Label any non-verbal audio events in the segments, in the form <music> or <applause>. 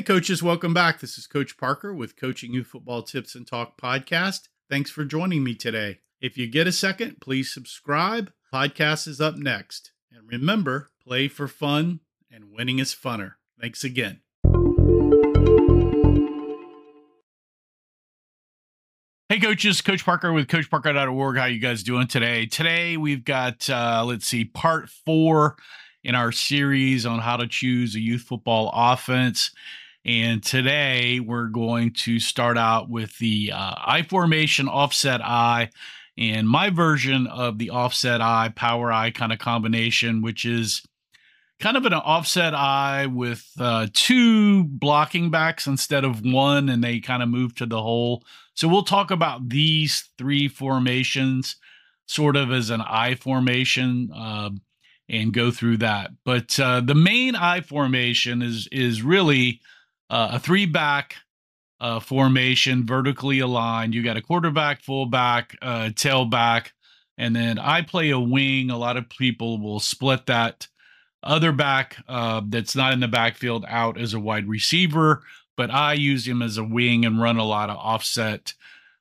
Hey, coaches, welcome back. This is Coach Parker with Coaching Youth Football Tips and Talk podcast. Thanks for joining me today. If you get a second, please subscribe. Podcast is up next. And remember, play for fun, and winning is funner. Thanks again. Hey coaches, Coach Parker with CoachParker.org. How you guys doing today? Today we've got uh, let's see, part four in our series on how to choose a youth football offense. And today we're going to start out with the uh, I formation offset I and my version of the offset I power I kind of combination, which is kind of an offset I with uh, two blocking backs instead of one, and they kind of move to the hole. So we'll talk about these three formations sort of as an I formation. Uh, and go through that. But uh, the main I formation is is really uh, a three back uh, formation, vertically aligned. You got a quarterback, fullback, uh, tailback, and then I play a wing. A lot of people will split that other back uh, that's not in the backfield out as a wide receiver, but I use him as a wing and run a lot of offset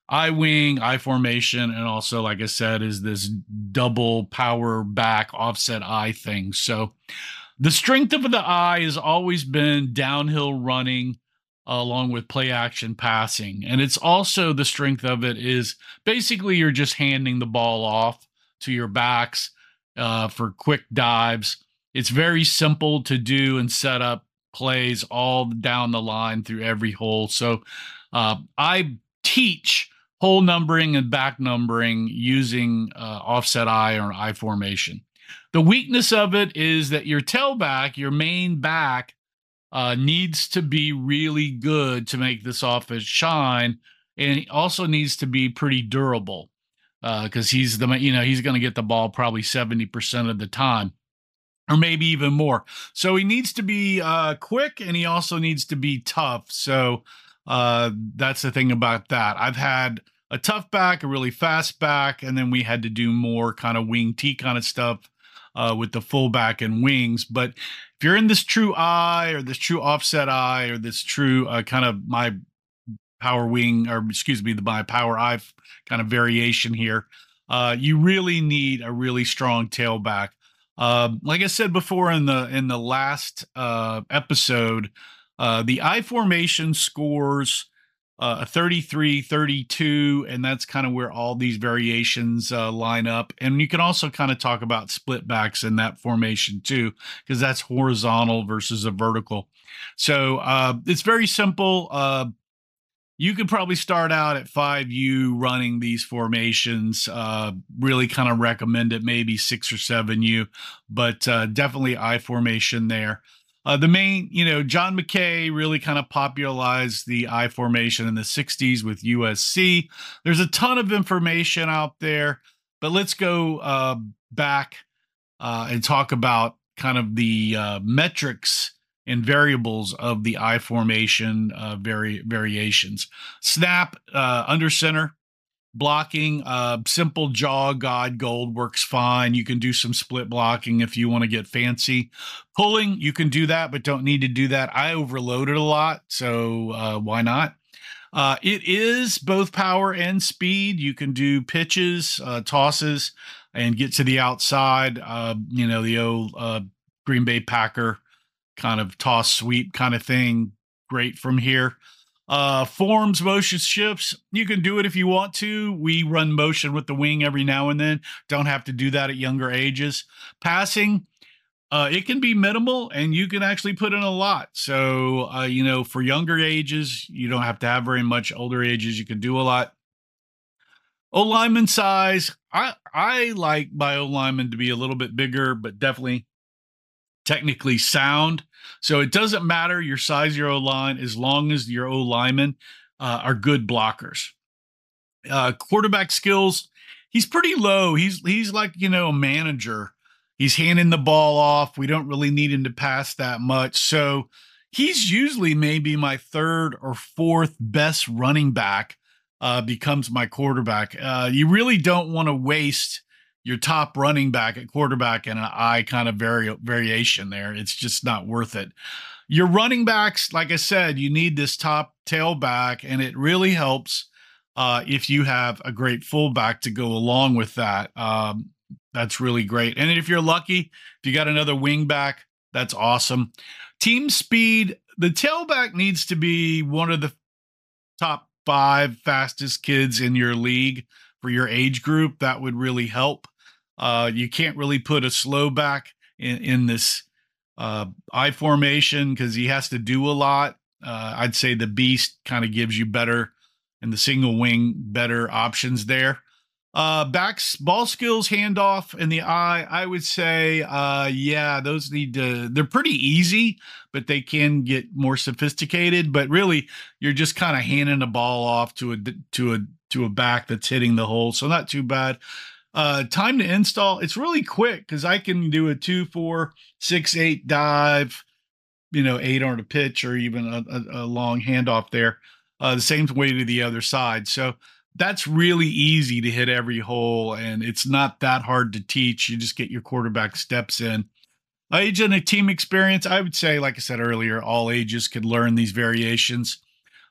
I wing, I formation, and also, like I said, is this double power back offset I thing. So the strength of the I has always been downhill running uh, along with play action passing. And it's also the strength of it is basically you're just handing the ball off to your backs uh, for quick dives. It's very simple to do and set up plays all down the line through every hole. So uh, I teach hole numbering and back numbering using uh, offset I or I formation. The weakness of it is that your tailback, your main back, uh, needs to be really good to make this offense shine, and he also needs to be pretty durable because uh, he's the you know he's going to get the ball probably seventy percent of the time, or maybe even more. So he needs to be uh, quick, and he also needs to be tough. So uh, that's the thing about that. I've had a tough back, a really fast back, and then we had to do more kind of wing T kind of stuff uh, with the fullback and wings. But if you're in this true I or this true offset I or this true uh, kind of my power wing or excuse me, the my power I kind of variation here, uh, you really need a really strong tailback. Uh, like I said before in the in the last uh, episode, uh, the I formation scores uh, a 33, 32, and that's kind of where all these variations uh, line up. And you can also kind of talk about split backs in that formation too, because that's horizontal versus a vertical. So uh, it's very simple. Uh, you could probably start out at 5U running these formations. Uh, really kind of recommend it, maybe 6 or 7U, but uh, definitely I formation there. Uh, the main, you know, John McKay really kind of popularized the I formation in the 60s with USC. There's a ton of information out there, but let's go uh, back uh, and talk about kind of the uh, metrics and variables of the I formation uh, vari- variations. Snap uh, under center, blocking uh simple jaw god gold works fine. You can do some split blocking if you want to get fancy. Pulling you can do that but don't need to do that. I overloaded a lot so uh why not? Uh it is both power and speed. You can do pitches uh tosses and get to the outside uh you know the old uh green bay packer kind of toss sweep kind of thing. Great from here uh, forms, motion shifts. You can do it if you want to. We run motion with the wing every now and then. Don't have to do that at younger ages. Passing, uh, it can be minimal and you can actually put in a lot. So, uh, you know, for younger ages, you don't have to have very much. Older ages, you can do a lot. O lineman size, I I like my O lineman to be a little bit bigger, but definitely technically sound. So it doesn't matter your size, your O line, as long as your O linemen uh, are good blockers. Uh, quarterback skills, he's pretty low. He's he's like you know a manager. He's handing the ball off. We don't really need him to pass that much. So he's usually maybe my third or fourth best running back. Uh, becomes my quarterback. Uh, you really don't want to waste your top running back at quarterback and an I kind of vari- variation there. It's just not worth it. Your running backs, like I said, you need this top tailback, and it really helps uh, if you have a great fullback to go along with that. Um, that's really great. And if you're lucky, if you got another wing back, that's awesome. Team speed, the tailback needs to be one of the top five fastest kids in your league for your age group. That would really help. Uh, you can't really put a slow back in, in this uh, formation because he has to do a lot. Uh, I'd say the beast kind of gives you better and the single wing better options there. Uh, backs, ball skills, handoff, and the eye. I would say, uh, yeah, those need to. They're pretty easy, but they can get more sophisticated. But really, you're just kind of handing a ball off to a to a to a back that's hitting the hole, so not too bad. Uh, time to install. It's really quick because I can do a two, four, six, eight dive. You know, eight on a pitch or even a, a, a long handoff there. Uh, the same way to the other side. So that's really easy to hit every hole and it's not that hard to teach. You just get your quarterback steps in. Age and a team experience, I would say, like I said earlier, all ages could learn these variations.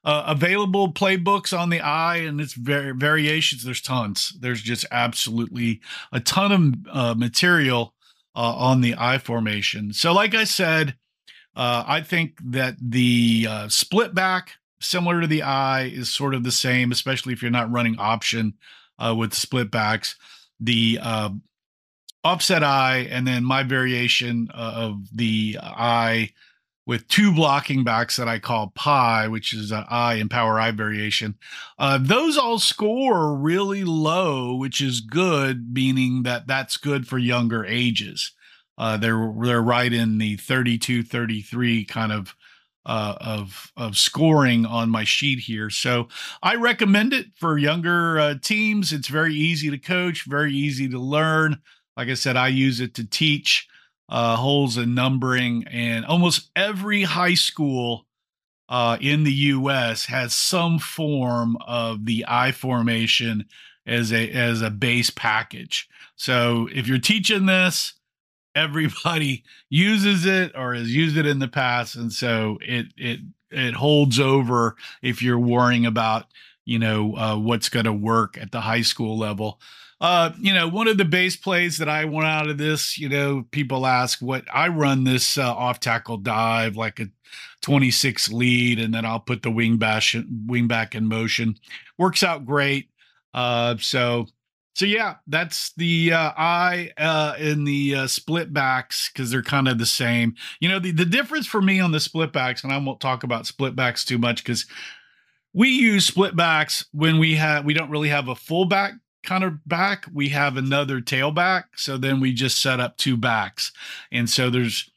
Uh, available playbooks on the I and its var- variations, there's tons. There's just absolutely a ton of uh, material uh, on the I formation. So, like I said, uh, I think that the uh, split back similar to the I is sort of the same, especially if you're not running option uh, with split backs. The uh, offset I, and then my variation of the I with two blocking backs that I call pi, which is an I and power I variation. Uh, those all score really low, which is good, meaning that that's good for younger ages. Uh, they're they're right in the 32, 33 kind of uh, of of scoring on my sheet here. So I recommend it for younger uh, teams. It's very easy to coach, very easy to learn. Like I said, I use it to teach uh, holes and numbering, and almost every high school uh, in the U.S. has some form of the I formation as a as a base package. So if you're teaching this <laughs> everybody uses it or has used it in the past and so it it it holds over if you're worrying about you know uh, what's going to work at the high school level uh, you know one of the base plays that i want out of this you know people ask what i run this uh, off tackle dive like a 26 lead and then i'll put the wing bash wing back in motion works out great uh, so so yeah, that's the uh, I uh, in the uh, split backs because they're kind of the same. You know, the, the difference for me on the split backs, and I won't talk about split backs too much because we use split backs when we have we don't really have a full back kind of back. We have another tailback, so then we just set up two backs, and so there's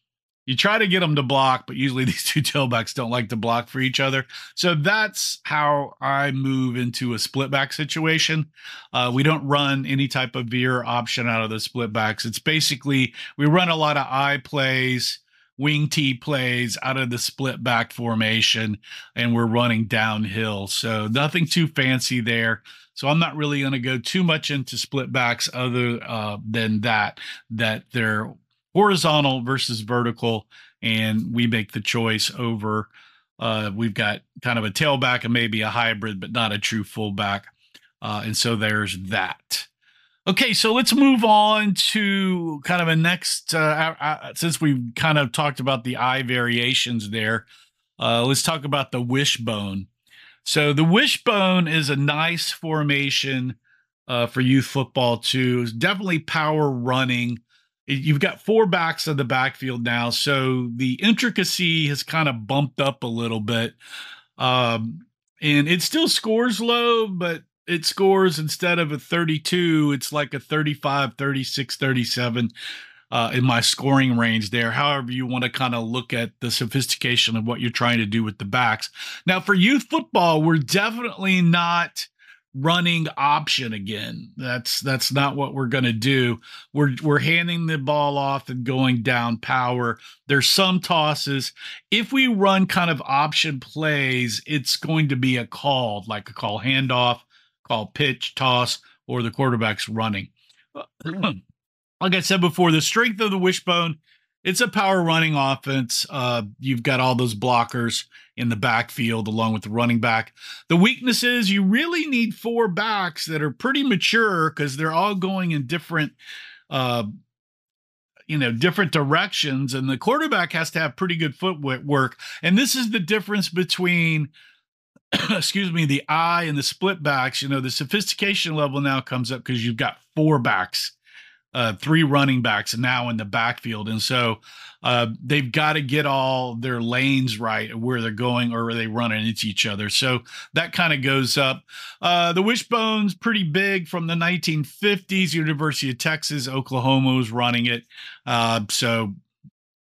you try to get them to block, but usually <laughs> these two tailbacks don't like to block for each other. So that's how I move into a split back situation. Uh, we don't run any type of veer option out of the split backs. It's basically we run a lot of I plays, wing T plays out of the split back formation, and we're running downhill. So nothing too fancy there. So I'm not really going to go too much into split backs other uh, than that, that they're horizontal versus vertical, and we make the choice over. Uh, we've got kind of a tailback and maybe a hybrid, but not a true fullback. Uh, and so there's that. Okay, so let's move on to kind of a next. Uh, uh, since we've kind of talked about the I variations there, uh, let's talk about the wishbone. So the wishbone is a nice formation uh, for youth football too. It's definitely power running you've got four backs in the backfield now, so the intricacy has kind of bumped up a little bit. Um, and it still scores low, but it scores instead of a 32, it's like a 35, 36, 37 uh, in my scoring range there. However, you want to kind of look at the sophistication of what you're trying to do with the backs. Now, for youth football, we're definitely not running option again. That's that's not what we're going to do. We're we're handing the ball off and going down power. There's some tosses. If we run kind of option plays, it's going to be a call like a call handoff, call pitch, toss, or the quarterback's running. <clears throat> like I said before, the strength of the wishbone it's a power running offense. Uh, you've got all those blockers in the backfield along with the running back. The weakness is you really need four backs that are pretty mature because they're all going in different, uh, you know, different directions, and the quarterback has to have pretty good footwork. And this is the difference between. <coughs> excuse me, the I and the split backs, you know, the sophistication level now comes up because you've got four backs uh, three running backs now in the backfield. And so uh, they've got to get all their lanes right where they're going or are they running into each other. So that kind of goes up. Uh, the wishbone's pretty big from the 1950s. University of Texas, Oklahoma was running it. Uh, so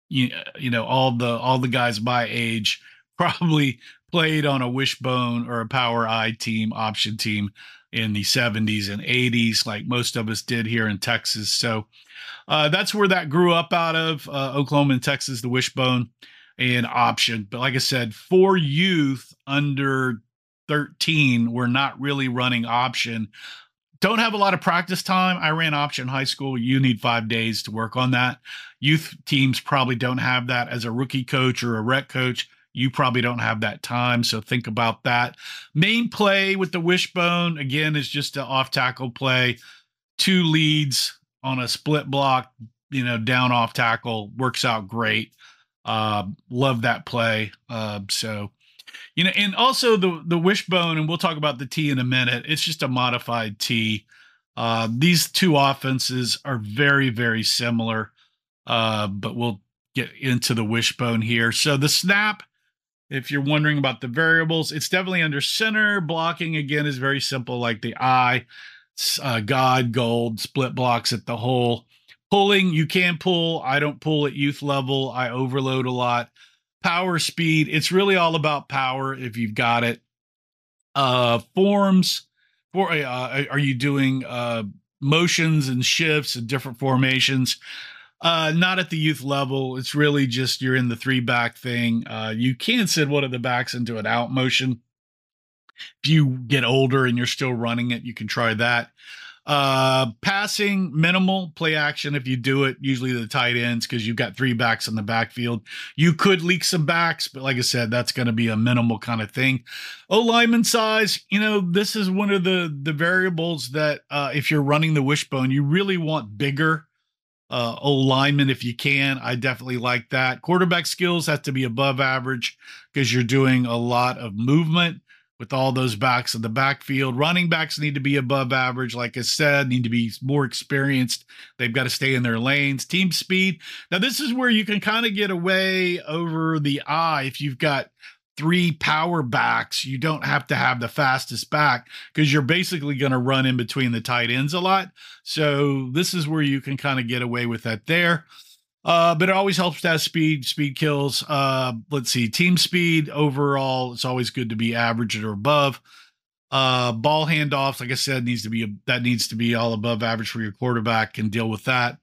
you, you know all the all the guys my age <laughs> probably played on a wishbone or a power I team option team in the 70s and 80s, like most of us did here in Texas. So uh, that's where that grew up out of uh, Oklahoma and Texas, the wishbone and option. But like I said, for youth under 13, we're not really running option. Don't have a lot of practice time. I ran option high school. You need five days to work on that. Youth teams probably don't have that as a rookie coach or a rec coach you probably don't have that time. So think about that. Main play with the wishbone, again, is just an off tackle play. Two leads on a split block, you know, down off tackle works out great. Uh, love that play. Uh, so, you know, and also the the wishbone, and we'll talk about the T in a minute. It's just a modified T. Uh, these two offenses are very, very similar, uh, but we'll get into the wishbone here. So the snap if you're wondering about the variables, it's definitely under center. Blocking again is very simple, like the I, uh, God, gold, split blocks at the hole. Pulling, you can pull. I don't pull at youth level. I overload a lot. Power, speed. It's really all about power if you've got it. Uh, forms. For uh, are you doing uh, motions and shifts and different formations? Uh, not at the youth level. It's really just you're in the three back thing. Uh, you can send one of the backs into an out motion. If you get older and you're still running it, you can try that. Uh, passing minimal play action if you do it. Usually the tight ends because you've got three backs in the backfield. You could leak some backs, but like I said, that's going to be a minimal kind of thing. Oh, lineman size. You know, this is one of the the variables that uh, if you're running the wishbone, you really want bigger uh, lineman if you can. I definitely like that. Quarterback skills have to be above average because you're doing a lot of movement with all those backs in the backfield. Running backs need to be above average, like I said, need to be more experienced. They've got to stay in their lanes. Team speed. Now, this is where you can kind of get away over the I if you've got three power backs, you don't have to have the fastest back because you're basically going to run in between the tight ends a lot. So this is where you can kind of get away with that there. Uh, but it always helps to have speed. Speed kills. Uh, let's see, team speed overall. It's always good to be average or above. Uh, ball handoffs, like I said, needs to be that needs to be all above average for your quarterback. and deal with that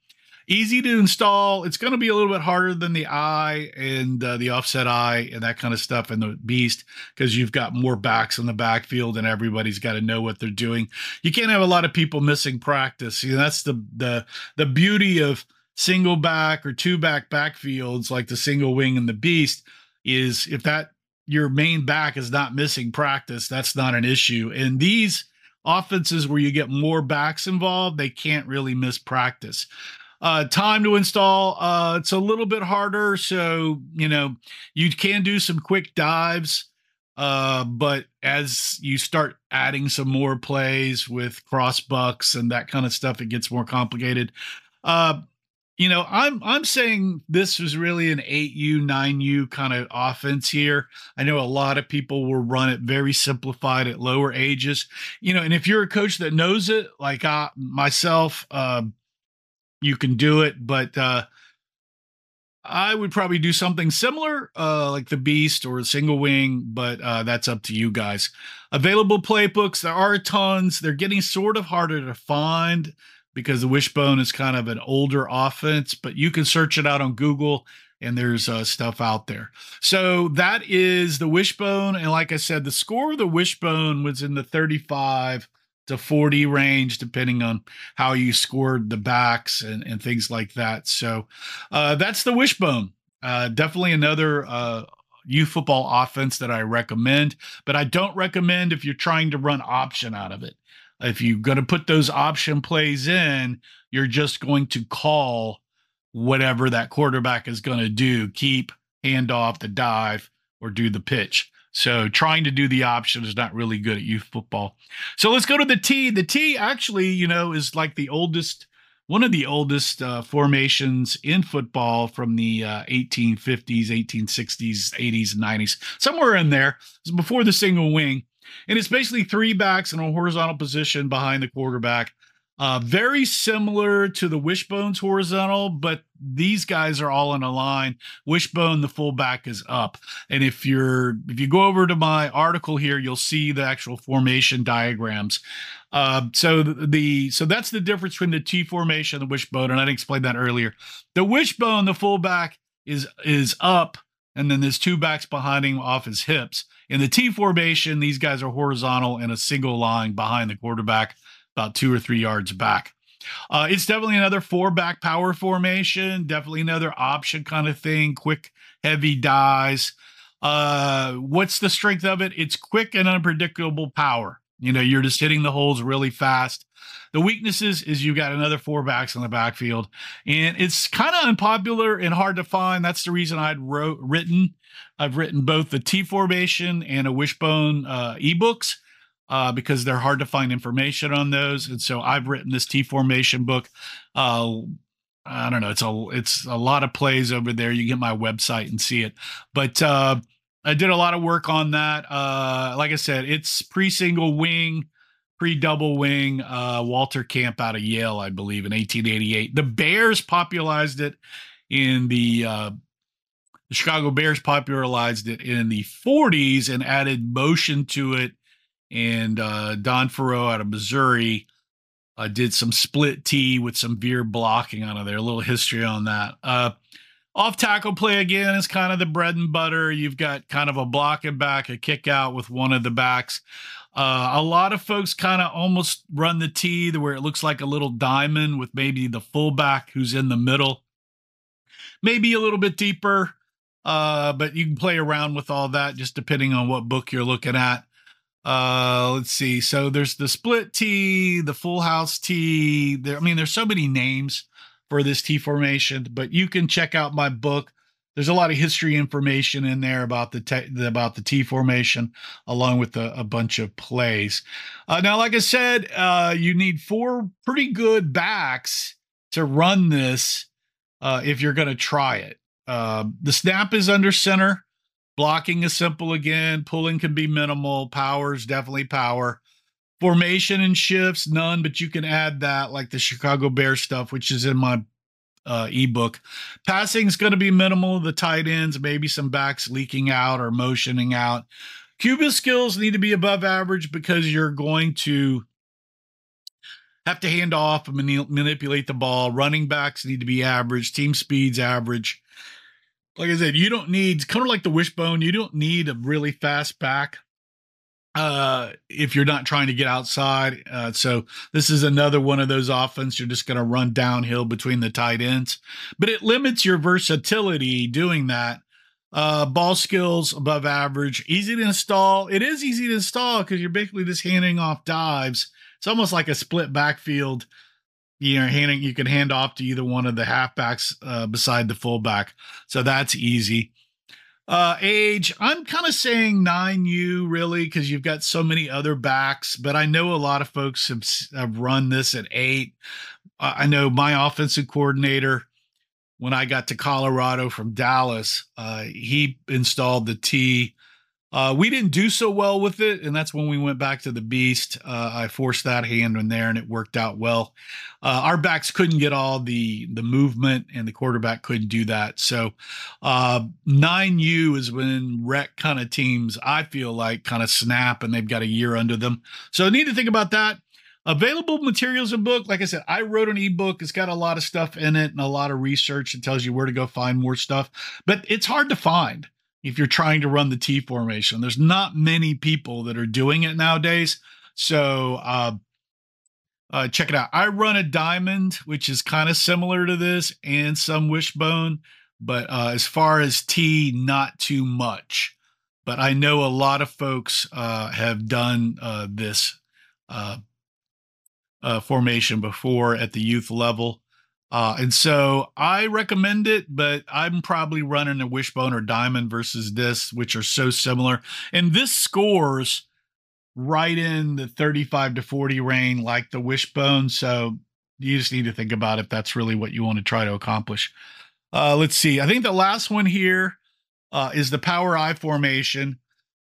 easy to install. It's going to be a little bit harder than the I and uh, the offset I and that kind of stuff and the Beast because you've got more backs in the backfield and everybody's got to know what they're doing. You can't have a lot of people missing practice. You know, that's the the the beauty of single back or two back backfields like the single wing and the Beast is if that your main back is not missing practice, that's not an issue. And these offenses where you get more backs involved, they can't really miss practice. Uh, time to install, uh, it's a little bit harder. So, you know, you can do some quick dives. Uh, but as you start adding some more plays with cross bucks and that kind of stuff, it gets more complicated. Uh, you know, I'm I'm saying this was really an 8U, 9U kind of offense here. I know a lot of people will run it very simplified at lower ages. You know, and if you're a coach that knows it, like I myself, uh, you can do it, but uh, I would probably do something similar, uh, like the Beast or Single Wing, but uh, that's up to you guys. Available playbooks, there are tons. They're getting sort of harder to find because the Wishbone is kind of an older offense, but you can search it out on Google and there's uh, stuff out there. So that is the Wishbone. And like I said, the score of the Wishbone was in the 35 to 40 range, depending on how you scored the backs and, and things like that. So uh, that's the wishbone. Uh, definitely another uh, youth football offense that I recommend, but I don't recommend if you're trying to run option out of it. If you're going to put those option plays in, you're just going to call whatever that quarterback is going to do keep, hand off, the dive, or do the pitch. So trying to do the option is not really good at youth football. So let's go to the T. The T actually, you know, is like the oldest, one of the oldest uh, formations in football from the uh, 1850s, 1860s, 80s, and 90s, somewhere in there. It's before the single wing. And it's basically three backs in a horizontal position behind the quarterback. Uh, very similar to the wishbones horizontal, but these guys are all in a line. Wishbone, the fullback is up. And if you're if you go over to my article here, you'll see the actual formation diagrams. Uh, so the, so that's the difference between the T formation and the wishbone, and I explained that earlier. The wishbone, the fullback is is up, and then there's two backs behind him off his hips. In the T formation, these guys are horizontal in a single line behind the quarterback about two or three yards back. Uh, it's definitely another four back power formation, definitely another option kind of thing, quick, heavy dies. Uh, what's the strength of it? It's quick and unpredictable power. You know, you're just hitting the holes really fast. The weaknesses is you've got another four backs in the backfield, and it's kind of unpopular and hard to find. That's the reason I'd wrote written. I've written both the T formation and a wishbone uh, ebooks uh, because they're hard to find information on those. And so I've written this T formation book. Uh, I don't know. It's a it's a lot of plays over there. You get my website and see it. But uh, I did a lot of work on that. Uh, like I said, it's pre single wing, pre double wing. Uh, Walter Camp out of Yale, I believe, in 1888. The Bears popularized it in the uh, the Chicago Bears popularized it in the 40s and added motion to it and uh, Don Faurot out of Missouri uh, did some split T with some veer blocking on there. A little history on that. Uh, off tackle play again is kind of the bread and butter. You've got kind of a block and back, a kick out with one of the backs. Uh, a lot of folks kind of almost run the T where it looks like a little diamond with maybe the fullback who's in the middle, maybe a little bit deeper. Uh, but you can play around with all that just depending on what book you're looking at. Uh, let's see. So there's the split T, the full house T. There, I mean, there's so many names for this T formation, but you can check out my book. There's a lot of history information in there about the te- about the T formation, along with a, a bunch of plays. Uh, now, like I said, uh, you need four pretty good backs to run this uh, if you're going to try it. Uh, the snap is under center. Blocking is simple again. Pulling can be minimal. Power is definitely power. Formation and shifts, none, but you can add that like the Chicago Bears stuff, which is in my uh, ebook. Passing is going to be minimal. The tight ends, maybe some backs leaking out or motioning out. QB skills need to be above average because you're going to have to hand off and manipulate the ball. Running backs need to be average. Team speeds average like I said, you don't need kind of like the wishbone. You don't need a really fast back uh, if you're not trying to get outside. Uh, so this is another one of those offense. You're just going to run downhill between the tight ends, but it limits your versatility doing that. Uh, ball skills above average, easy to install. It is easy to install because you're basically just handing off dives. It's almost like a split backfield you know, handing you can hand off to either one of the halfbacks uh, beside the fullback, so that's easy. Uh, age, I'm kind of saying nine U really because you've got so many other backs, but I know a lot of folks have, have run this at eight. I know my offensive coordinator when I got to Colorado from Dallas, uh, he installed the T uh, we didn't do so well with it, and that's when we went back to the beast. Uh, I forced that hand in there, and it worked out well. Uh, our backs couldn't get all the the movement, and the quarterback couldn't do that. So, uh, nine U is when rec kind of teams I feel like kind of snap, and they've got a year under them. So, need to think about that. Available materials and book, like I said, I wrote an ebook. It's got a lot of stuff in it and a lot of research. It tells you where to go find more stuff, but it's hard to find if you're trying to run the T formation. There's not many people that are doing it nowadays. So uh, uh, check it out. I run a diamond, which is kind of similar to this, and some wishbone, but uh, as far as T, not too much. But I know a lot of folks uh, have done uh, this uh, formation before at the youth level. And so I recommend it, but I'm probably running a wishbone or diamond versus this, which are so similar. And this scores right in the 35 to 40 range, like the wishbone. So you just need to think about if that's really what you want to try to accomplish. Uh, let's see. I think the last one here uh, is the power I formation.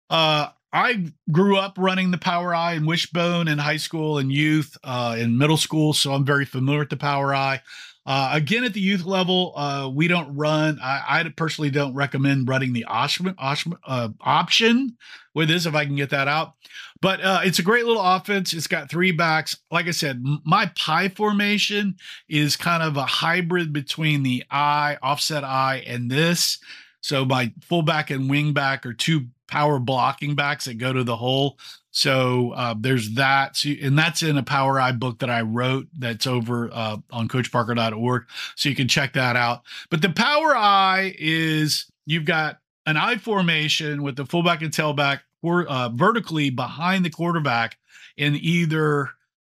Uh, I grew up running the power I and wishbone in high school and youth, uh, in middle school, so I'm very familiar with the power I. Uh, again, at the youth level, uh, we don't run. I, I, personally don't recommend running the option, option, uh, option with this if I can get that out. But uh, it's a great little offense. It's got three backs. Like I said, my pie formation is kind of a hybrid between the I, offset I, and this. So my fullback and wingback are two power blocking backs that go to the hole. So uh, there's that, and that's in a Power I book that I wrote. That's over uh, on CoachParker.org, so you can check that out. But the Power I is you've got an I formation with the fullback and tailback or uh, vertically behind the quarterback, and either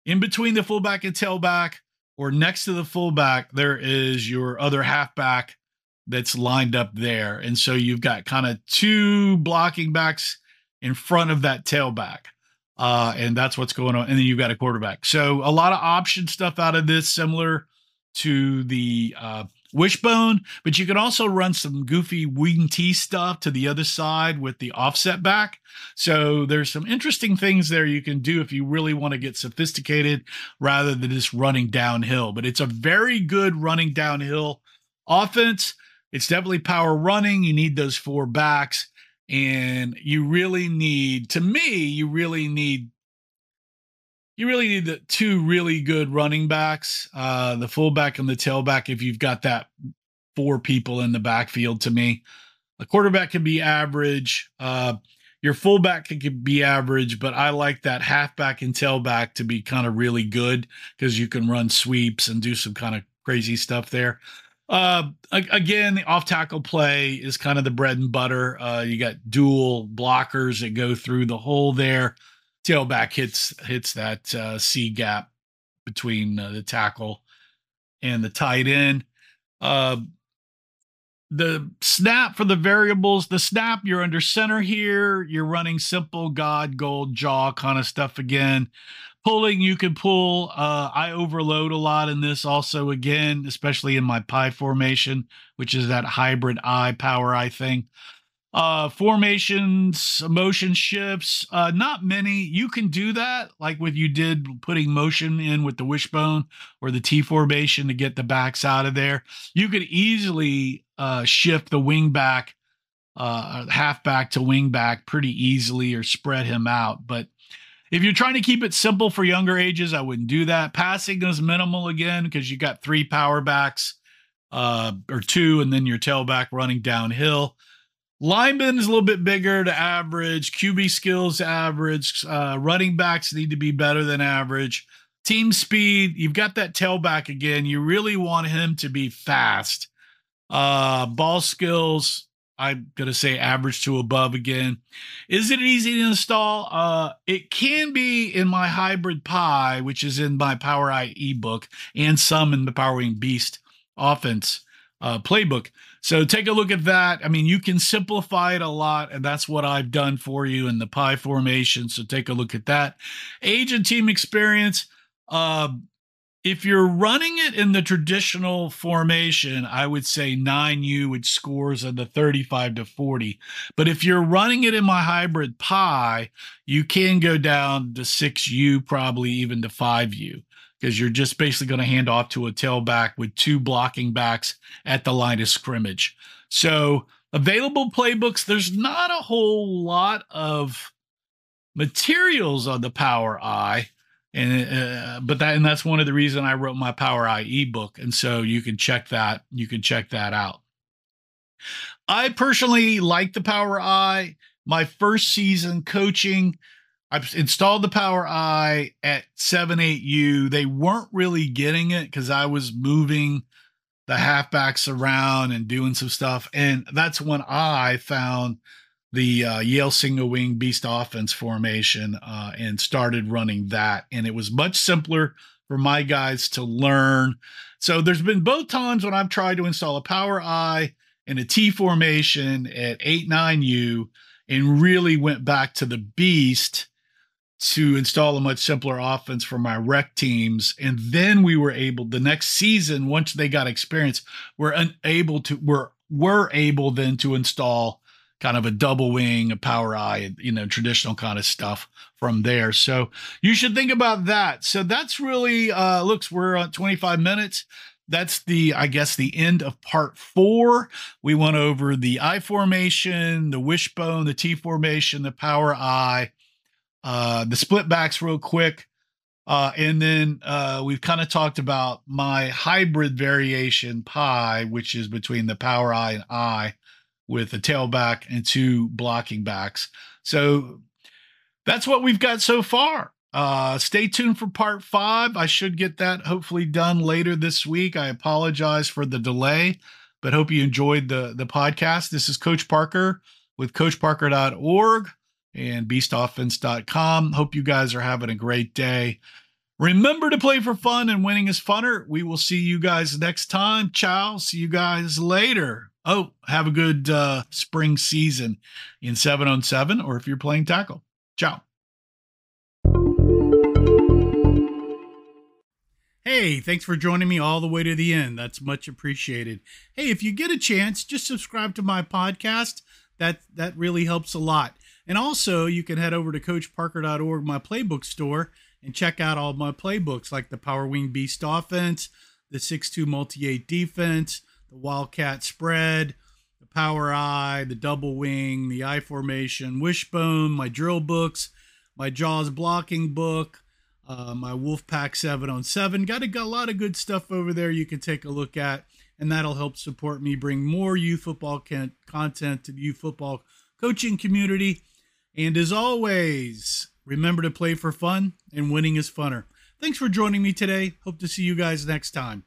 in between the fullback and tailback or next to the fullback, there is your other halfback that's lined up there, and so you've got kind of two blocking backs in front of that tailback. Uh, and that's what's going on. And then you've got a quarterback. So a lot of option stuff out of this, similar to the uh, wishbone, but you can also run some goofy wing T stuff to the other side with the offset back. So there's some interesting things there you can do if you really want to get sophisticated rather than just running downhill. But it's a very good running downhill offense. It's definitely power running. You need those four backs and you really need to me you really need you really need the two really good running backs uh the fullback and the tailback if you've got that four people in the backfield to me a quarterback can be average uh your fullback can, can be average but i like that halfback and tailback to be kind of really good because you can run sweeps and do some kind of crazy stuff there uh, again, the off tackle play is kind of the bread and butter. Uh, you got dual blockers that go through the hole there. Tailback hits hits that uh, C gap between uh, the tackle and the tight end. Uh, the snap for the variables, the snap, you're under center here. You're running simple God, gold, jaw kind of stuff again pulling you can pull. Uh, i overload a lot in this also again especially in my pie formation which is that hybrid i power i thing. Uh formations motion shifts uh not many. You can do that like what you did putting motion in with the wishbone or the t formation to get the backs out of there. You could easily uh shift the wing back uh half back to wing back pretty easily or spread him out but if you're trying to keep it simple for younger ages, I wouldn't do that. Passing is minimal again because you got three power backs uh, or two, and then your tailback running downhill. Lineman is a little bit bigger to average. QB skills average. Uh, running backs need to be better than average. Team speed, you've got that tailback again. You really want him to be fast. Uh, ball skills, I'm going to say average to above again. Is it easy to install? Uh, it can be in my hybrid Pi, which is in my Power I ebook, and some in the Powering Beast offense uh, playbook. So take a look at that. I mean, you can simplify it a lot, and that's what I've done for you in the Pi formation. So take a look at that. Age and team experience. Uh, if you're running it in the traditional formation, I would say 9U which scores in the 35 to 40. But if you're running it in my hybrid Pi, you can go down to 6U, probably even to 5U, because you're just basically going to hand off to a tailback with two blocking backs at the line of scrimmage. So, available playbooks, there's not a whole lot of materials on the Power I and uh, but that and that's one of the reasons I wrote my Power I ebook, and so you can check that you can check that out. I personally like the Power I. My first season coaching, I've installed the Power I at 7-8U. They weren't really getting it because I was moving the halfbacks around and doing some stuff. And that's when I found the uh, Yale single wing beast offense formation uh, and started running that. And it was much simpler for my guys to learn. So there's been both times when I've tried to install a Power I in a T formation at 8 9U and really went back to the beast to install a much simpler offense for my rec teams. And then we were able the next season, once they got experience, we're unable to we're we're able then to install kind of a double wing, a power I, you know, traditional kind of stuff from there. So you should think about that. So that's really uh looks we're on 25 minutes that's the i guess the end of part four we went over the i formation the wishbone the t formation the power I uh the split backs real quick uh and then uh we've kind of talked about my hybrid variation pi which is between the power I and I with a tailback and two blocking backs so that's what we've got so far uh, stay tuned for part five. I should get that hopefully done later this week. I apologize for the delay, but hope you enjoyed the, the podcast. This is Coach Parker with CoachParker.org and BeastOffense.com. Hope you guys are having a great day. Remember to play for fun and winning is funner. We will see you guys next time. Ciao. See you guys later. Oh, have a good uh, spring season in seven on seven, or if you're playing tackle. Ciao. Hey, thanks for joining me all the way to the end. That's much appreciated. Hey, if you get a chance, just subscribe to my podcast. That that really helps a lot. And also, you can head over to coachparker.org, my playbook store, and check out all my playbooks like the Power Wing Beast offense, the 6-2 multi-8 defense, the Wildcat spread, the Power I, the double wing, the I formation, wishbone, my drill books, my Jaws blocking book, uh, my Wolfpack 7 on 7. Got a, got a lot of good stuff over there you can take a look at, and that'll help support me bring more youth football can- content to the youth football coaching community. And as always, remember to play for fun, and winning is funner. Thanks for joining me today. Hope to see you guys next time.